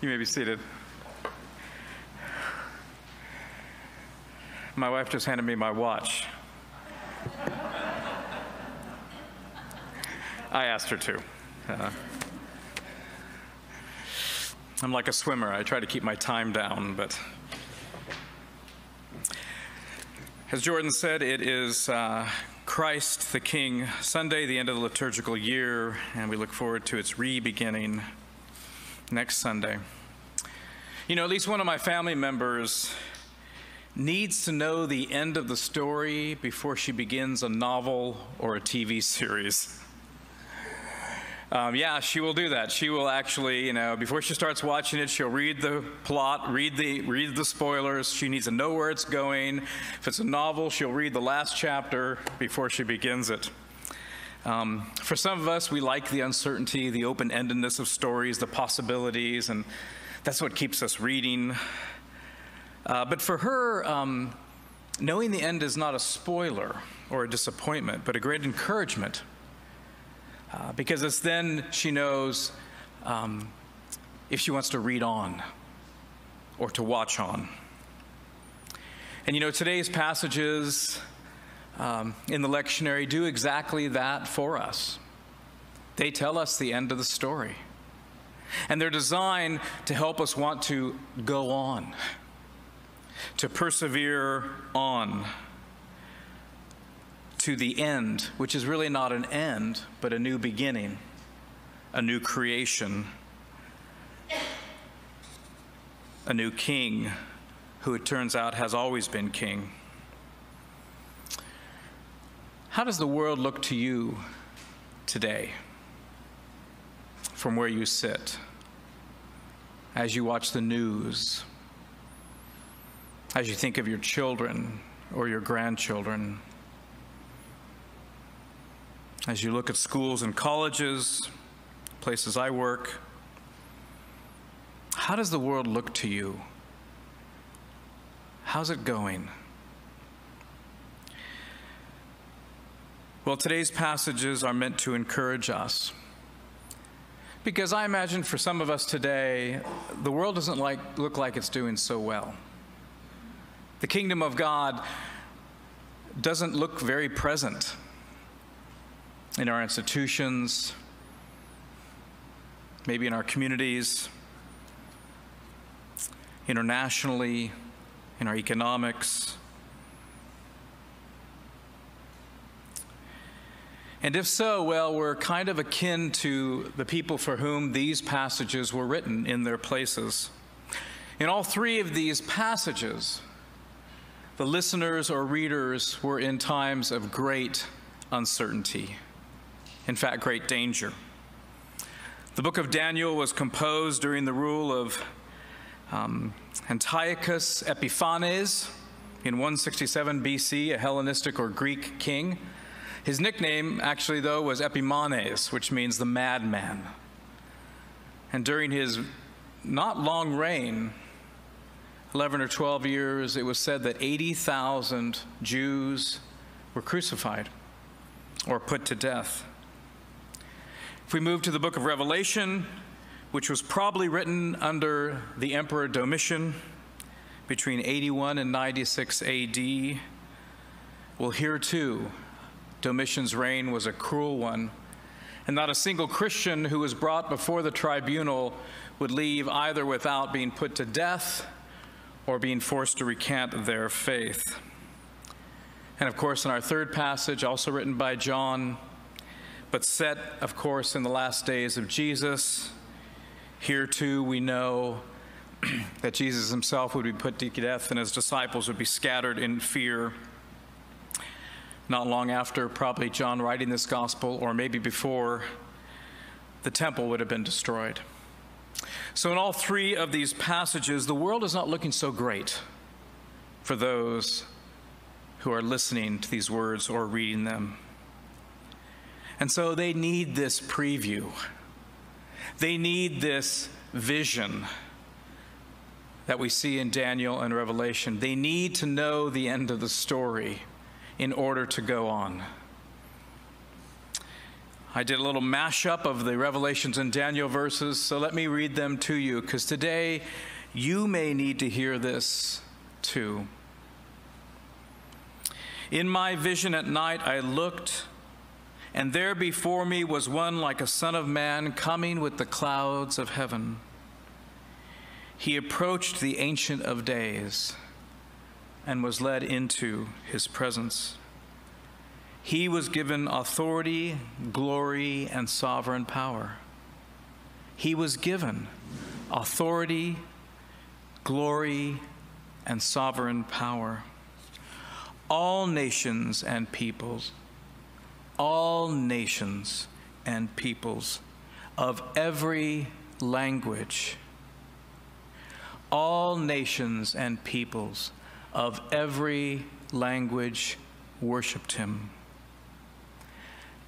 You may be seated. My wife just handed me my watch. I asked her to. Uh, I'm like a swimmer. I try to keep my time down, but as Jordan said, it is uh, Christ the King Sunday, the end of the liturgical year, and we look forward to its re beginning next Sunday. You know, at least one of my family members needs to know the end of the story before she begins a novel or a TV series. Um, yeah, she will do that. She will actually, you know, before she starts watching it, she'll read the plot, read the read the spoilers. She needs to know where it's going. If it's a novel, she'll read the last chapter before she begins it. Um, for some of us, we like the uncertainty, the open-endedness of stories, the possibilities, and that's what keeps us reading. Uh, but for her, um, knowing the end is not a spoiler or a disappointment, but a great encouragement. Uh, because it's then she knows um, if she wants to read on or to watch on. And you know, today's passages um, in the lectionary do exactly that for us. They tell us the end of the story. And they're designed to help us want to go on to persevere on to the end, which is really not an end, but a new beginning, a new creation, a new king who it turns out has always been king. How does the world look to you today from where you sit as you watch the news? as you think of your children or your grandchildren, as you look at schools and colleges, places I work, how does the world look to you? How's it going? Well, today's passages are meant to encourage us. Because I imagine for some of us today, the world doesn't like, look like it's doing so well. The kingdom of God doesn't look very present in our institutions, maybe in our communities, internationally, in our economics. And if so, well, we're kind of akin to the people for whom these passages were written in their places. In all three of these passages, the listeners or readers were in times of great uncertainty, in fact, great danger. The book of Daniel was composed during the rule of um, Antiochus Epiphanes in 167 BC, a Hellenistic or Greek king. His nickname, actually, though, was Epimanes, which means the madman. And during his not long reign, 11 or 12 years, it was said that 80,000 Jews were crucified or put to death. If we move to the book of Revelation, which was probably written under the Emperor Domitian between 81 and 96 AD, well, here too, Domitian's reign was a cruel one, and not a single Christian who was brought before the tribunal would leave either without being put to death or being forced to recant their faith. And of course, in our third passage, also written by John, but set, of course, in the last days of Jesus, here too we know that Jesus himself would be put to death and his disciples would be scattered in fear. Not long after, probably John writing this gospel, or maybe before, the temple would have been destroyed. So, in all three of these passages, the world is not looking so great for those who are listening to these words or reading them. And so they need this preview, they need this vision that we see in Daniel and Revelation. They need to know the end of the story in order to go on. I did a little mashup of the Revelations and Daniel verses, so let me read them to you, because today you may need to hear this too. In my vision at night, I looked, and there before me was one like a son of man coming with the clouds of heaven. He approached the Ancient of Days and was led into his presence. He was given authority, glory, and sovereign power. He was given authority, glory, and sovereign power. All nations and peoples, all nations and peoples of every language, all nations and peoples of every language worshiped him.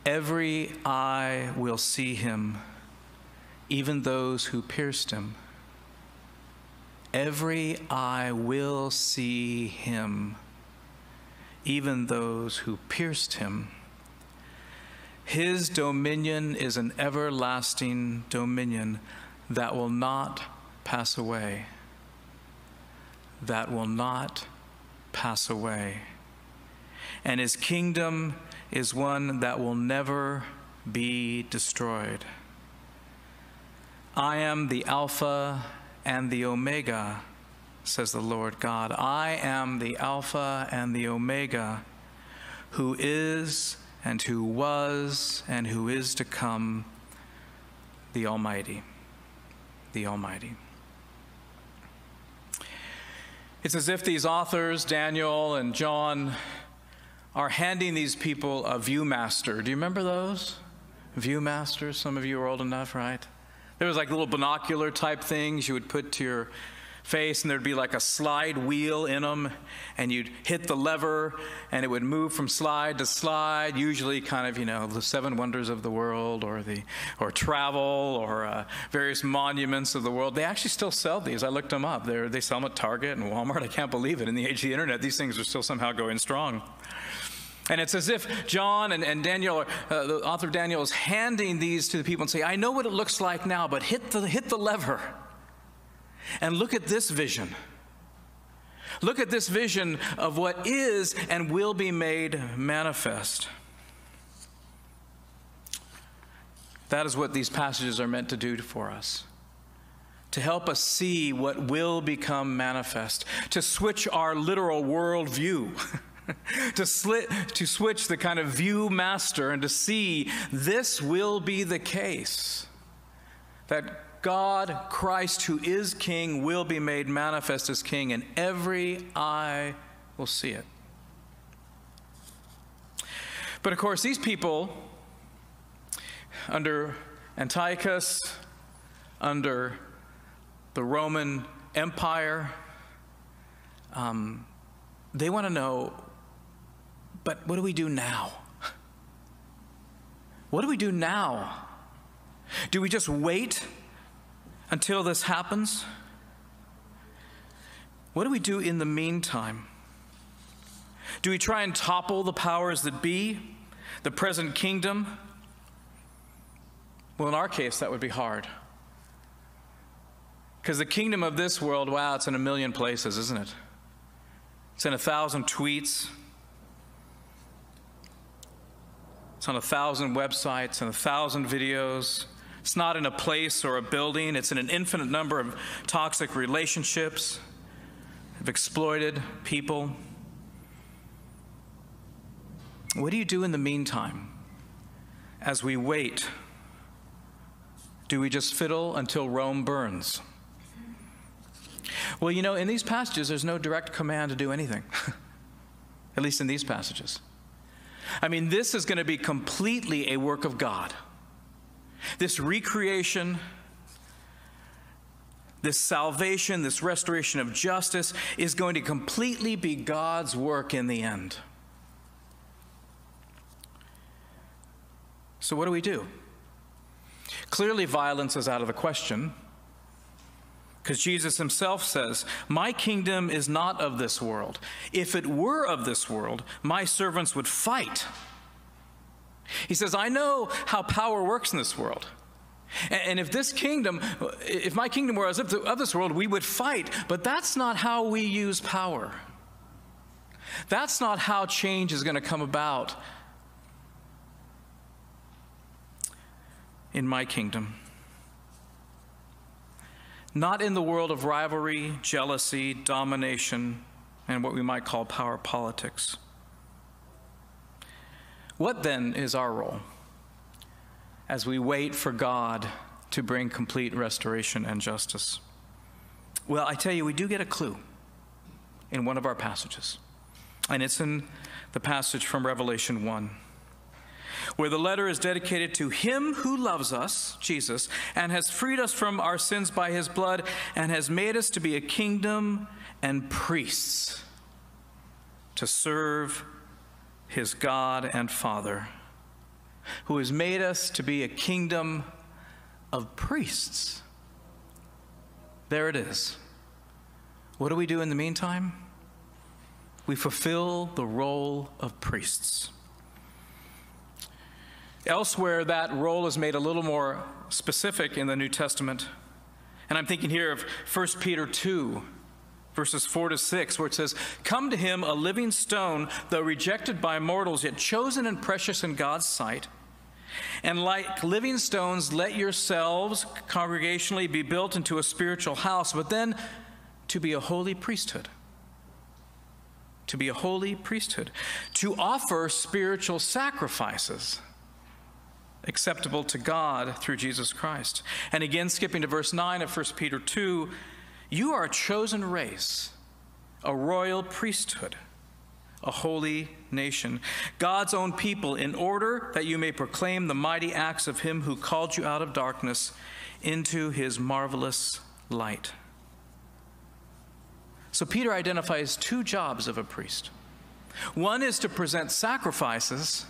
Every eye will see him, even those who pierced him. Every eye will see him, even those who pierced him. His dominion is an everlasting dominion that will not pass away. That will not pass away. And his kingdom is one that will never be destroyed. I am the Alpha and the Omega, says the Lord God. I am the Alpha and the Omega, who is and who was and who is to come, the Almighty. The Almighty. It's as if these authors, Daniel and John, are handing these people a Viewmaster. Do you remember those? Viewmasters? Some of you are old enough, right? There was like little binocular type things you would put to your face, and there'd be like a slide wheel in them, and you'd hit the lever, and it would move from slide to slide. Usually, kind of you know the seven wonders of the world, or the or travel, or uh, various monuments of the world. They actually still sell these. I looked them up. They're, they sell them at Target and Walmart. I can't believe it. In the age of the internet, these things are still somehow going strong. And it's as if John and, and Daniel, uh, the author Daniel, is handing these to the people and say, I know what it looks like now, but hit the, hit the lever and look at this vision. Look at this vision of what is and will be made manifest. That is what these passages are meant to do for us to help us see what will become manifest, to switch our literal worldview. to, slit, to switch the kind of view master and to see this will be the case. That God, Christ, who is King, will be made manifest as King, and every eye will see it. But of course, these people, under Antiochus, under the Roman Empire, um, they want to know but what do we do now? What do we do now? Do we just wait until this happens? What do we do in the meantime? Do we try and topple the powers that be, the present kingdom? Well, in our case, that would be hard. Because the kingdom of this world, wow, it's in a million places, isn't it? It's in a thousand tweets, It's on a thousand websites and a thousand videos. It's not in a place or a building, it's in an infinite number of toxic relationships, of exploited people. What do you do in the meantime as we wait? Do we just fiddle until Rome burns? Well, you know, in these passages, there's no direct command to do anything, at least in these passages. I mean, this is going to be completely a work of God. This recreation, this salvation, this restoration of justice is going to completely be God's work in the end. So, what do we do? Clearly, violence is out of the question. Because Jesus himself says, My kingdom is not of this world. If it were of this world, my servants would fight. He says, I know how power works in this world. And if this kingdom, if my kingdom were as of this world, we would fight. But that's not how we use power. That's not how change is going to come about in my kingdom. Not in the world of rivalry, jealousy, domination, and what we might call power politics. What then is our role as we wait for God to bring complete restoration and justice? Well, I tell you, we do get a clue in one of our passages, and it's in the passage from Revelation 1 where the letter is dedicated to Him who loves us, Jesus, and has freed us from our sins by His blood, and has made us to be a kingdom and priests to serve his God and Father, who has made us to be a kingdom of priests. There it is. What do we do in the meantime? We fulfill the role of priests. Elsewhere, that role is made a little more specific in the New Testament. And I'm thinking here of 1 Peter 2, verses 4 to 6, where it says, Come to him, a living stone, though rejected by mortals, yet chosen and precious in God's sight. And like living stones, let yourselves congregationally be built into a spiritual house, but then to be a holy priesthood. To be a holy priesthood. To offer spiritual sacrifices acceptable to God through Jesus Christ. And again, skipping to verse 9 of 1 Peter 2, you are a chosen race, a royal priesthood, a holy nation, God's own people, in order that you may proclaim the mighty acts of him who called you out of darkness into his marvelous light. So Peter identifies two jobs of a priest. One is to present sacrifices,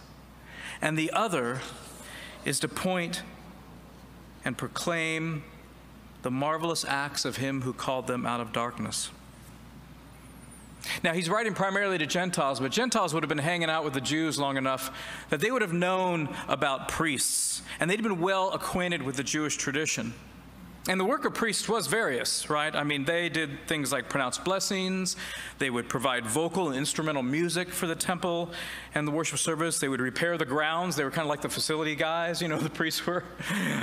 and the other is to point and proclaim the marvelous acts of him who called them out of darkness. Now, he's writing primarily to Gentiles, but Gentiles would have been hanging out with the Jews long enough that they would have known about priests, and they'd been well acquainted with the Jewish tradition. And the work of priests was various, right? I mean, they did things like pronounce blessings, they would provide vocal and instrumental music for the temple and the worship service, they would repair the grounds. They were kind of like the facility guys, you know, the priests were.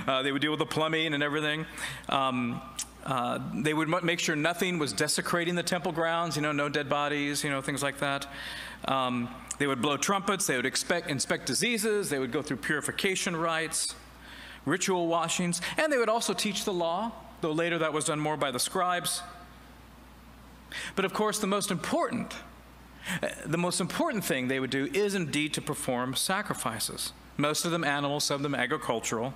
Uh, they would deal with the plumbing and everything. Um, uh, they would make sure nothing was desecrating the temple grounds, you know, no dead bodies, you know, things like that. Um, they would blow trumpets, they would expect, inspect diseases, they would go through purification rites ritual washings, and they would also teach the law, though later that was done more by the scribes. But of course, the most important, uh, the most important thing they would do is indeed to perform sacrifices. Most of them animal, some of them agricultural.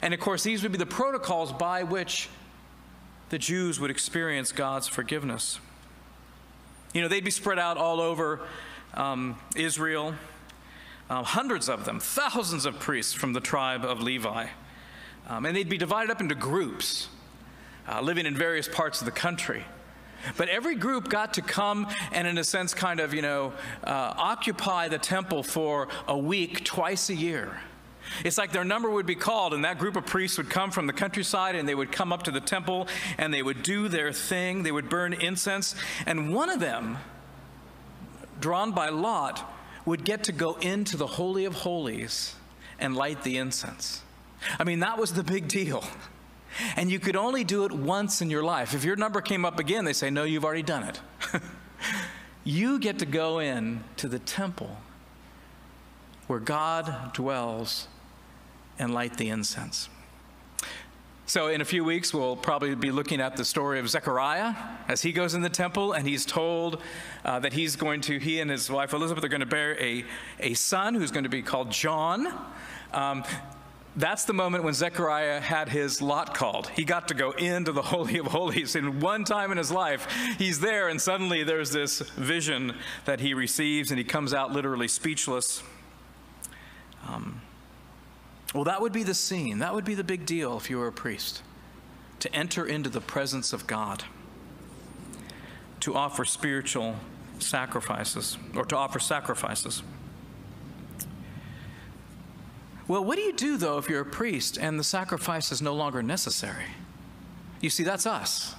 And of course, these would be the protocols by which the Jews would experience God's forgiveness. You know, they'd be spread out all over um, Israel, uh, hundreds of them, thousands of priests from the tribe of Levi. Um, and they'd be divided up into groups, uh, living in various parts of the country. But every group got to come and, in a sense, kind of, you know, uh, occupy the temple for a week twice a year. It's like their number would be called, and that group of priests would come from the countryside and they would come up to the temple and they would do their thing. They would burn incense. And one of them, drawn by lot, would get to go into the Holy of Holies and light the incense. I mean, that was the big deal. And you could only do it once in your life. If your number came up again, they say, No, you've already done it. you get to go in to the temple where God dwells and light the incense. So, in a few weeks, we'll probably be looking at the story of Zechariah as he goes in the temple and he's told uh, that he's going to, he and his wife Elizabeth are going to bear a, a son who's going to be called John. Um, that's the moment when Zechariah had his lot called. He got to go into the Holy of Holies. In one time in his life, he's there, and suddenly there's this vision that he receives, and he comes out literally speechless. Um, well, that would be the scene. That would be the big deal if you were a priest to enter into the presence of God, to offer spiritual sacrifices, or to offer sacrifices. Well, what do you do, though, if you're a priest and the sacrifice is no longer necessary? You see, that's us.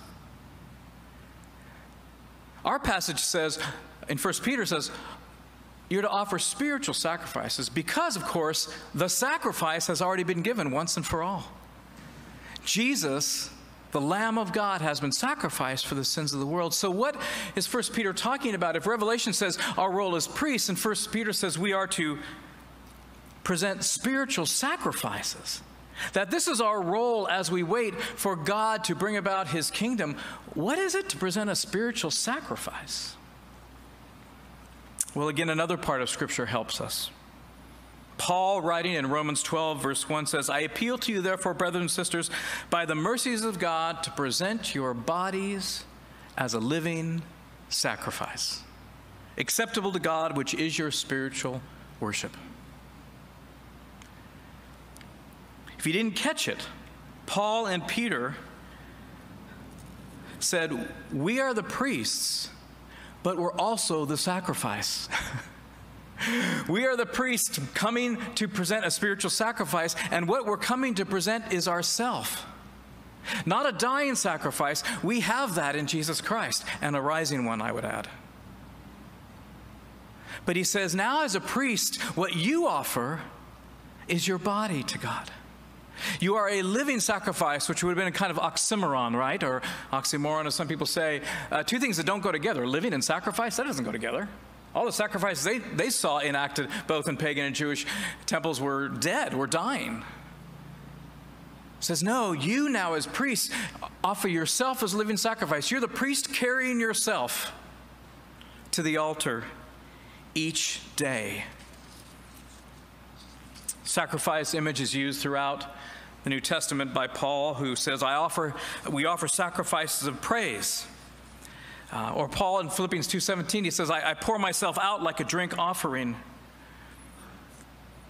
Our passage says, in 1 Peter says, you're to offer spiritual sacrifices because, of course, the sacrifice has already been given once and for all. Jesus, the Lamb of God, has been sacrificed for the sins of the world. So, what is 1 Peter talking about? If Revelation says our role as priests, and 1 Peter says we are to present spiritual sacrifices, that this is our role as we wait for God to bring about his kingdom, what is it to present a spiritual sacrifice? Well, again, another part of Scripture helps us. Paul, writing in Romans 12, verse 1, says, I appeal to you, therefore, brothers and sisters, by the mercies of God, to present your bodies as a living sacrifice, acceptable to God, which is your spiritual worship. If you didn't catch it, Paul and Peter said, We are the priests but we're also the sacrifice. we are the priest coming to present a spiritual sacrifice, and what we're coming to present is ourself. Not a dying sacrifice. We have that in Jesus Christ, and a rising one, I would add. But he says, now as a priest, what you offer is your body to God. You are a living sacrifice, which would have been a kind of oxymoron, right? Or oxymoron, as some people say. Uh, two things that don't go together living and sacrifice, that doesn't go together. All the sacrifices they, they saw enacted both in pagan and Jewish temples were dead, were dying. says, No, you now as priests offer yourself as living sacrifice. You're the priest carrying yourself to the altar each day. Sacrifice image is used throughout the New Testament by Paul, who says, I offer, we offer sacrifices of praise. Uh, or Paul in Philippians 2.17, he says, I, I pour myself out like a drink offering.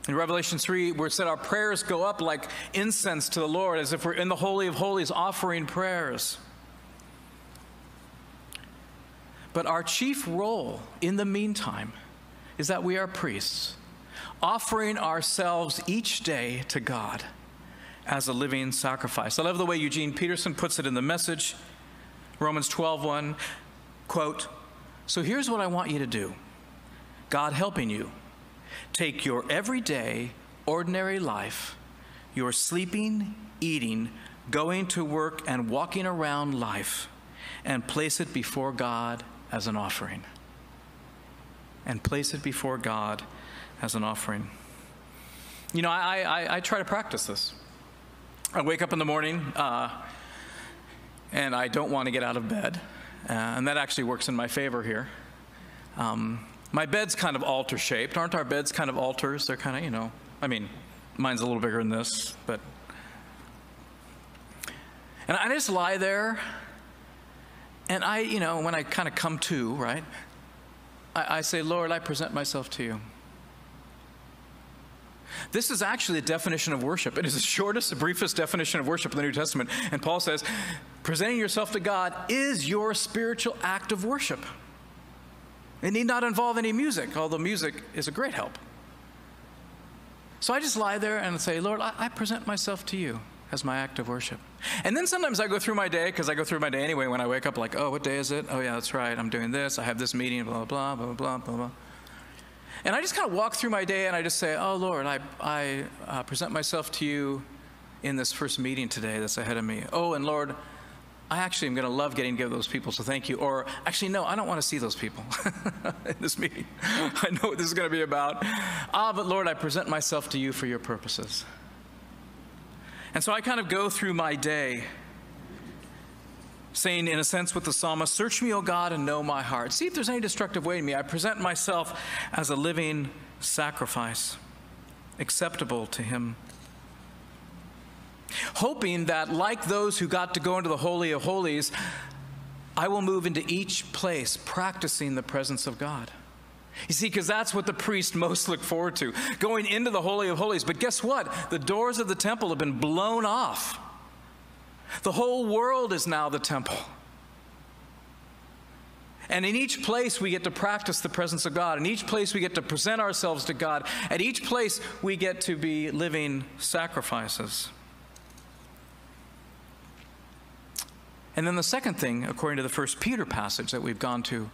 In Revelation 3, where it said our prayers go up like incense to the Lord, as if we're in the Holy of Holies offering prayers. But our chief role in the meantime is that we are priests, offering ourselves each day to God as a living sacrifice. I love the way Eugene Peterson puts it in the message, Romans 12:1, quote, "So here's what I want you to do. God helping you. Take your everyday ordinary life, your sleeping, eating, going to work and walking around life and place it before God as an offering. And place it before God as an offering. You know, I, I, I try to practice this. I wake up in the morning uh, and I don't want to get out of bed. Uh, and that actually works in my favor here. Um, my bed's kind of altar shaped. Aren't our beds kind of altars? They're kind of, you know, I mean, mine's a little bigger than this, but. And I just lie there, and I, you know, when I kind of come to, right, I, I say, Lord, I present myself to you. This is actually a definition of worship. It is the shortest, the briefest definition of worship in the New Testament. And Paul says, presenting yourself to God is your spiritual act of worship. It need not involve any music, although music is a great help. So I just lie there and say, Lord, I, I present myself to you as my act of worship. And then sometimes I go through my day, because I go through my day anyway when I wake up, like, oh, what day is it? Oh, yeah, that's right. I'm doing this. I have this meeting, blah, blah, blah, blah, blah, blah. And I just kind of walk through my day and I just say, Oh, Lord, I, I uh, present myself to you in this first meeting today that's ahead of me. Oh, and Lord, I actually am going to love getting to together those people, so thank you. Or actually, no, I don't want to see those people in this meeting. I know what this is going to be about. Ah, but Lord, I present myself to you for your purposes. And so I kind of go through my day saying, in a sense, with the psalmist, Search me, O God, and know my heart. See if there's any destructive way in me. I present myself as a living sacrifice, acceptable to Him. Hoping that, like those who got to go into the Holy of Holies, I will move into each place practicing the presence of God. You see, because that's what the priest most looked forward to going into the Holy of Holies. But guess what? The doors of the temple have been blown off. The whole world is now the temple. And in each place, we get to practice the presence of God. In each place, we get to present ourselves to God. At each place, we get to be living sacrifices. And then the second thing, according to the first Peter passage that we've gone to,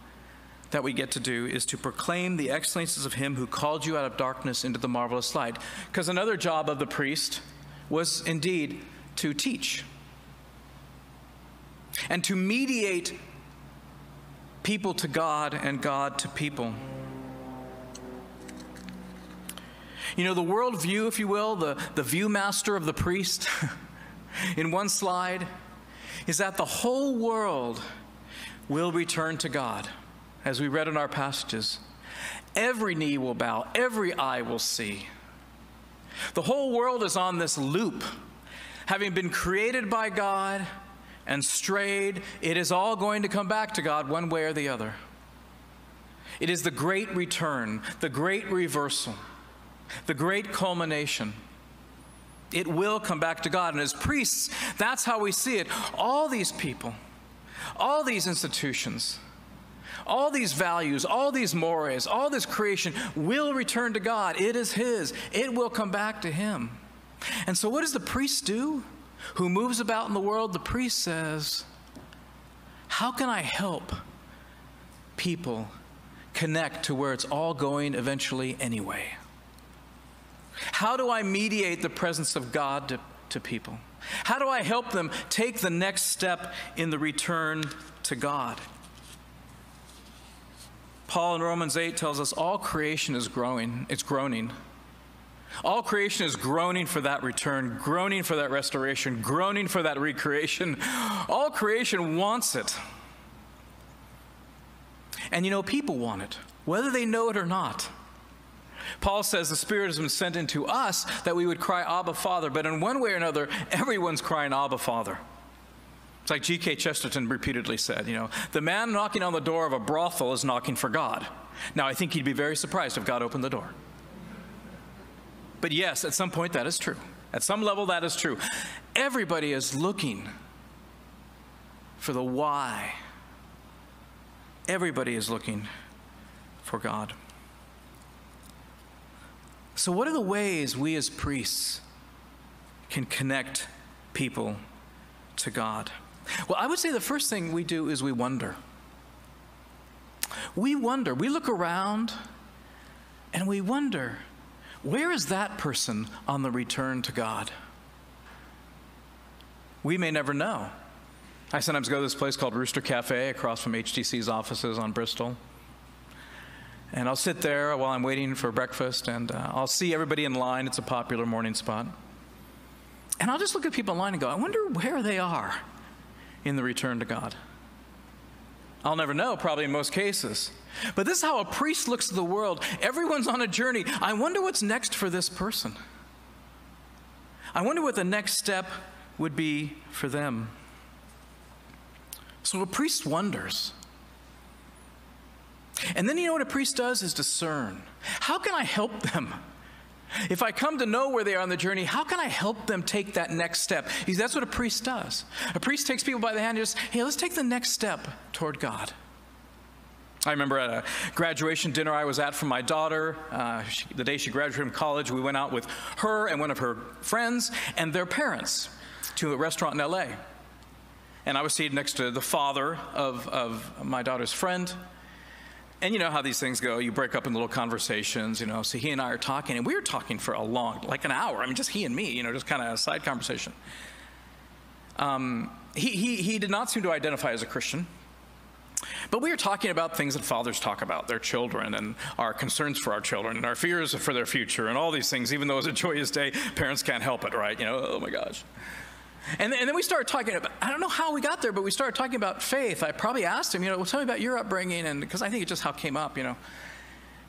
that we get to do is to proclaim the excellences of him who called you out of darkness into the marvelous light. Because another job of the priest was indeed to teach and to mediate people to God and God to people. You know, the worldview, if you will, the, the viewmaster of the priest in one slide is that the whole world will return to God, as we read in our passages. Every knee will bow, every eye will see. The whole world is on this loop, having been created by God and strayed, it is all going to come back to God one way or the other. It is the great return, the great reversal, the great culmination. It will come back to God. And as priests, that's how we see it. All these people, all these institutions, all these values, all these mores, all this creation will return to God. It is His, it will come back to Him. And so, what does the priest do? Who moves about in the world, the priest says, How can I help people connect to where it's all going eventually anyway? How do I mediate the presence of God to, to people? How do I help them take the next step in the return to God? Paul in Romans 8 tells us all creation is growing, it's groaning all creation is groaning for that return, groaning for that restoration, groaning for that recreation. All creation wants it. And you know, people want it, whether they know it or not. Paul says the Spirit has been sent into us that we would cry, Abba, Father. But in one way or another, everyone's crying, Abba, Father. It's like G.K. Chesterton repeatedly said, you know, the man knocking on the door of a brothel is knocking for God. Now, I think he'd be very surprised if God opened the door. But yes, at some point that is true. At some level, that is true. Everybody is looking for the why. Everybody is looking for God. So, what are the ways we as priests can connect people to God? Well, I would say the first thing we do is we wonder. We wonder. We look around and we wonder where is that person on the return to God? We may never know. I sometimes go to this place called Rooster Cafe across from HTC's offices on Bristol. And I'll sit there while I'm waiting for breakfast and uh, I'll see everybody in line. It's a popular morning spot. And I'll just look at people in line and go, I wonder where they are in the return to God. I'll never know, probably in most cases. But this is how a priest looks at the world. Everyone's on a journey. I wonder what's next for this person. I wonder what the next step would be for them. So a priest wonders. And then you know what a priest does is discern. How can I help them? If I come to know where they are on the journey, how can I help them take that next step? Because that's what a priest does. A priest takes people by the hand and says, hey, let's take the next step toward God. I remember at a graduation dinner I was at for my daughter, uh, she, the day she graduated from college, we went out with her and one of her friends and their parents to a restaurant in LA. And I was seated next to the father of, of my daughter's friend. And you know how these things go. You break up in little conversations, you know. So he and I are talking, and we were talking for a long, like an hour. I mean, just he and me, you know, just kind of a side conversation. Um, he, he, he did not seem to identify as a Christian. But we were talking about things that fathers talk about, their children and our concerns for our children and our fears for their future and all these things, even though it's a joyous day, parents can't help it, right? You know, oh my gosh. And, and then we started talking about, I don't know how we got there, but we started talking about faith. I probably asked him, you know, well, tell me about your upbringing, and because I think it just how it came up, you know.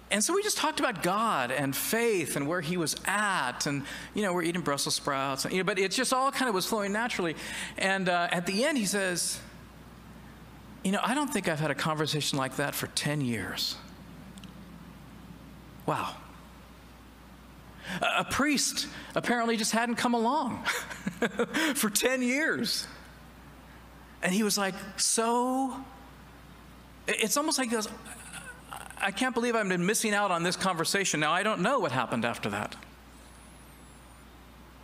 And so we just talked about God and faith and where he was at. And, you know, we're eating Brussels sprouts. And, you know, but it just all kind of was flowing naturally. And uh, at the end, he says, You know, I don't think I've had a conversation like that for 10 years. Wow. A priest apparently just hadn't come along for 10 years. And he was like so It's almost like he goes, I can't believe I've been missing out on this conversation. Now, I don't know what happened after that.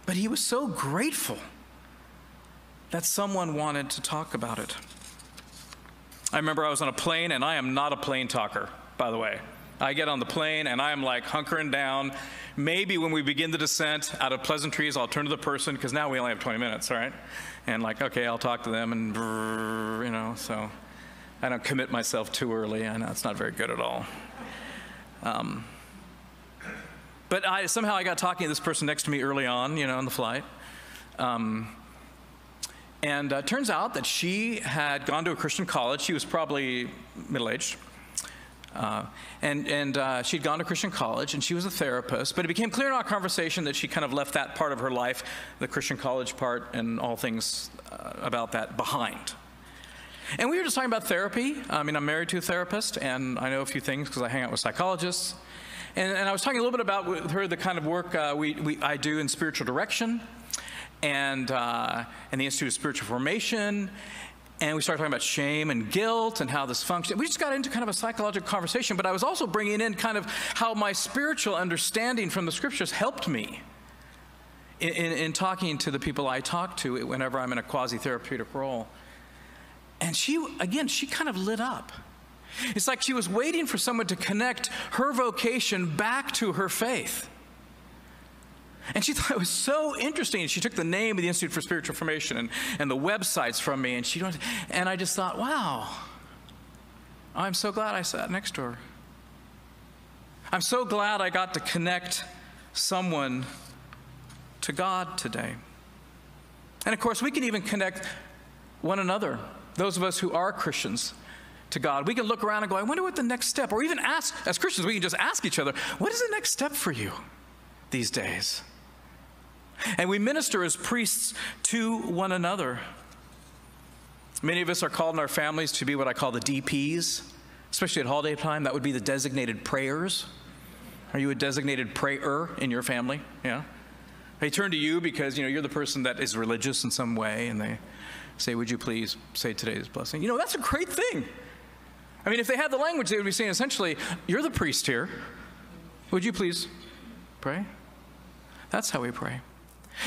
But he was so grateful that someone wanted to talk about it. I remember I was on a plane, and I am not a plane talker, by the way. I get on the plane and I'm like hunkering down. Maybe when we begin the descent out of pleasantries, I'll turn to the person because now we only have 20 minutes, all right? And like, okay, I'll talk to them and, you know, so I don't commit myself too early. I know it's not very good at all. Um, but I, somehow I got talking to this person next to me early on, you know, on the flight. Um, and uh, turns out that she had gone to a Christian college. She was probably middle aged. Uh, and and uh, she'd gone to Christian college and she was a therapist, but it became clear in our conversation that she kind of left that part of her life, the Christian college part, and all things uh, about that behind. And we were just talking about therapy. I mean, I'm married to a therapist, and I know a few things because I hang out with psychologists. And, and, I was talking a little bit about with her the kind of work uh, we, we, I do in spiritual direction and, uh, and the Institute of Spiritual Formation. And we started talking about shame and guilt and how this functions. We just got into kind of a psychological conversation, but I was also bringing in kind of how my spiritual understanding from the scriptures helped me in, in, in talking to the people I talk to whenever I'm in a quasi therapeutic role. And she, again, she kind of lit up. It's like she was waiting for someone to connect her vocation back to her faith. And she thought it was so interesting. She took the name of the Institute for Spiritual Formation and, and the websites from me, and she and I just thought, wow, I'm so glad I sat next to her. I'm so glad I got to connect someone to God today. And of course, we can even connect one another, those of us who are Christians, to God. We can look around and go, I wonder what the next step, or even ask, as Christians, we can just ask each other, what is the next step for you these days? And we minister as priests to one another. Many of us are called in our families to be what I call the DPs, especially at holiday time. That would be the designated prayers. Are you a designated prayer in your family? Yeah. They turn to you because you know you're the person that is religious in some way, and they say, "Would you please say today's blessing?" You know that's a great thing. I mean, if they had the language, they would be saying essentially, "You're the priest here. Would you please pray?" That's how we pray.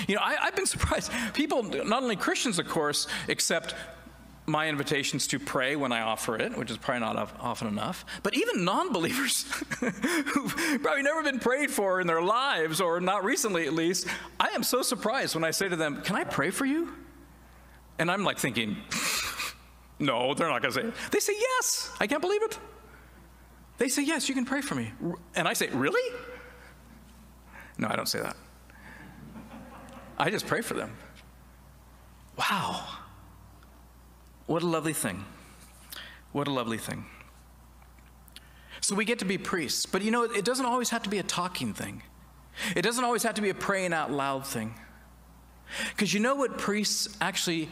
You know, I, have been surprised. People, not only Christians, of course, accept my invitations to pray when I offer it, which is probably not often enough, but even non believers who've probably never been prayed for in their lives, or not recently at least, I am so surprised when I say to them, Can I pray for you? And I'm like thinking, No, they're not going to say it. They say, Yes. I can't believe it. They say, Yes, you can pray for me. And I say, Really? No, I don't say that. I just pray for them. Wow. What a lovely thing. What a lovely thing. So we get to be priests, but you know, it doesn't always have to be a talking thing. It doesn't always have to be a praying out loud thing. Because you know what priests actually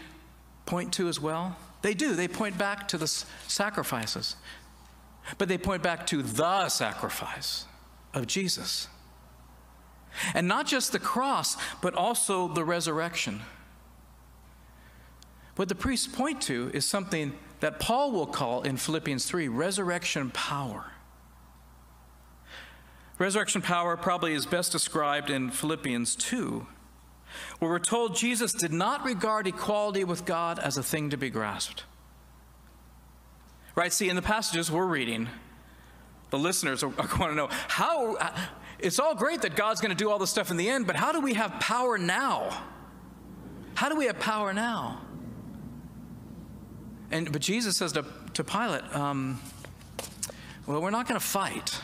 point to as well? They do. They point back to the sacrifices, but they point back to the sacrifice of Jesus. And not just the cross, but also the resurrection. What the priests point to is something that Paul will call in Philippians 3 resurrection power. Resurrection power probably is best described in Philippians 2, where we're told Jesus did not regard equality with God as a thing to be grasped. Right? See, in the passages we're reading, the listeners are, going to know how it's all great that God's going to do all this stuff in the end, but how do we have power now? How do we have power now? And but Jesus says to, to Pilate, um, well, we're not going to fight.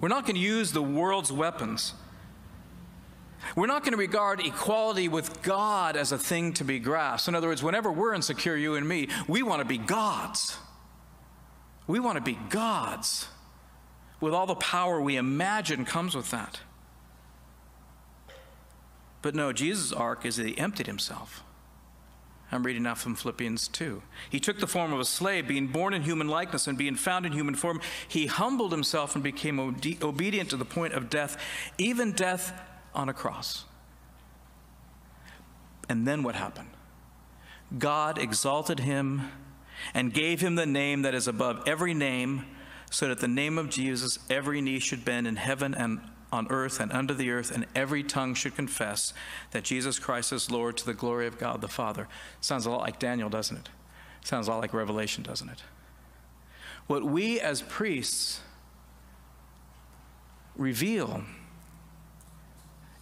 We're not going to use the world's weapons. We're not going to regard equality with God as a thing to be grasped. In other words, whenever we're insecure, you and me, we want to be gods. We want to be gods with all the power we imagine comes with that. But no, Jesus' arc is that he emptied himself. I'm reading now from Philippians 2. He took the form of a slave, being born in human likeness and being found in human form. He humbled himself and became obedient to the point of death, even death on a cross. And then what happened? God exalted him and gave him the name that is above every name, so that the name of Jesus every knee should bend in heaven and on earth and under the earth, and every tongue should confess that Jesus Christ is Lord to the glory of God the Father. Sounds a lot like Daniel, doesn't it? Sounds a lot like Revelation, doesn't it? What we as priests reveal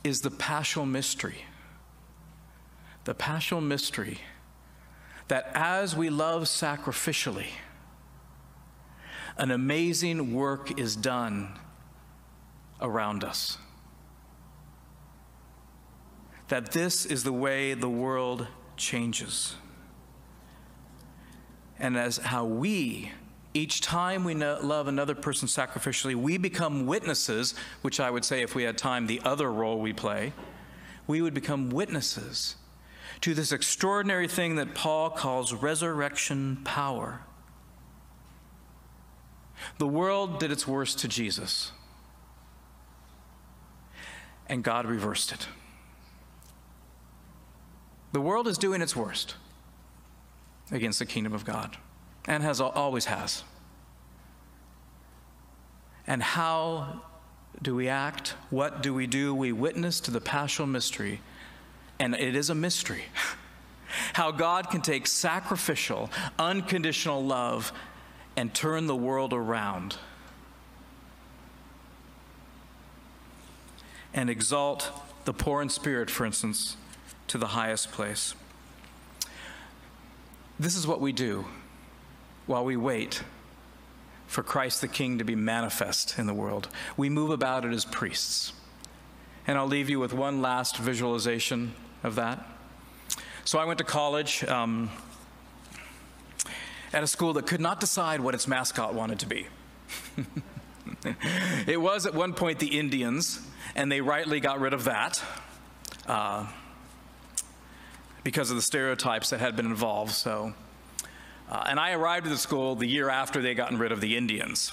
is the paschal mystery. The paschal mystery that as we love sacrificially, an amazing work is done around us. That this is the way the world changes. And as how we, each time we love another person sacrificially, we become witnesses, which I would say, if we had time, the other role we play, we would become witnesses to this extraordinary thing that Paul calls resurrection power. The world did its worst to Jesus, and God reversed it. The world is doing its worst against the kingdom of God, and has always has. And how do we act? What do we do? We witness to the paschal mystery and it is a mystery how God can take sacrificial, unconditional love and turn the world around and exalt the poor in spirit, for instance, to the highest place. This is what we do while we wait for Christ the King to be manifest in the world. We move about it as priests. And I'll leave you with one last visualization of that. So I went to college um, at a school that could not decide what its mascot wanted to be. it was at one point the Indians, and they rightly got rid of that uh, because of the stereotypes that had been involved. So, uh, and I arrived at the school the year after they gotten rid of the Indians.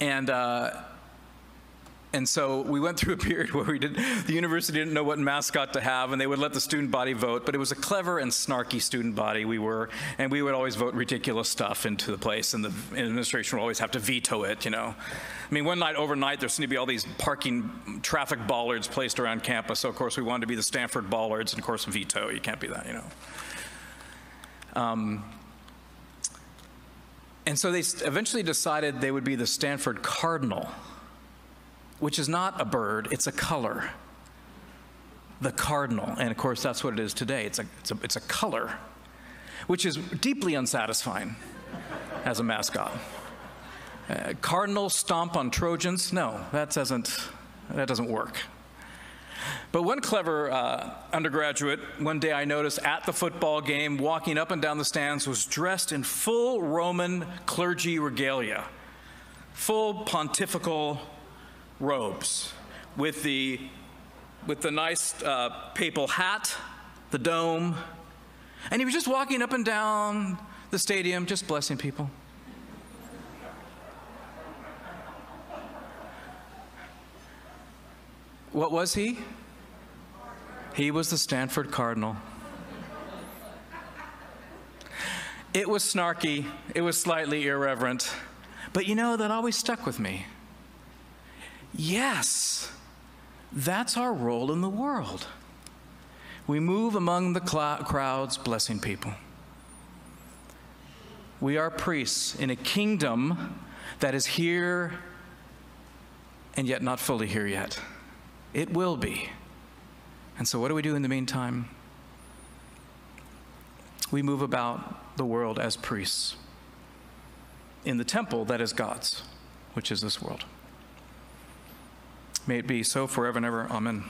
And uh, and so we went through a period where we did, the university didn't know what mascot to have, and they would let the student body vote. But it was a clever and snarky student body we were, and we would always vote ridiculous stuff into the place, and the administration would always have to veto it. You know, I mean, one night overnight there seemed to be all these parking traffic bollards placed around campus. So of course we wanted to be the Stanford bollards, and of course veto. You can't be that. You know. Um, and so they eventually decided they would be the Stanford Cardinal which is not a bird, it's a color. The cardinal. And of course, that's what it is today. It's a, it's a, it's a color, which is deeply unsatisfying as a mascot. Uh, cardinal stomp on Trojans? No, that doesn't, that doesn't work. But one clever uh, undergraduate, one day I noticed at the football game, walking up and down the stands, was dressed in full Roman clergy regalia, full pontifical robes with the, with the nice uh, papal hat, the dome, and he was just walking up and down the stadium, just blessing people. What was he? He was the Stanford Cardinal. It was snarky, it was slightly irreverent, but you know, that always stuck with me. Yes, that's our role in the world. We move among the cl- crowds, blessing people. We are priests in a kingdom that is here and yet not fully here yet. It will be. And so, what do we do in the meantime? We move about the world as priests in the temple that is God's, which is this world. May it be so forever and ever. Amen.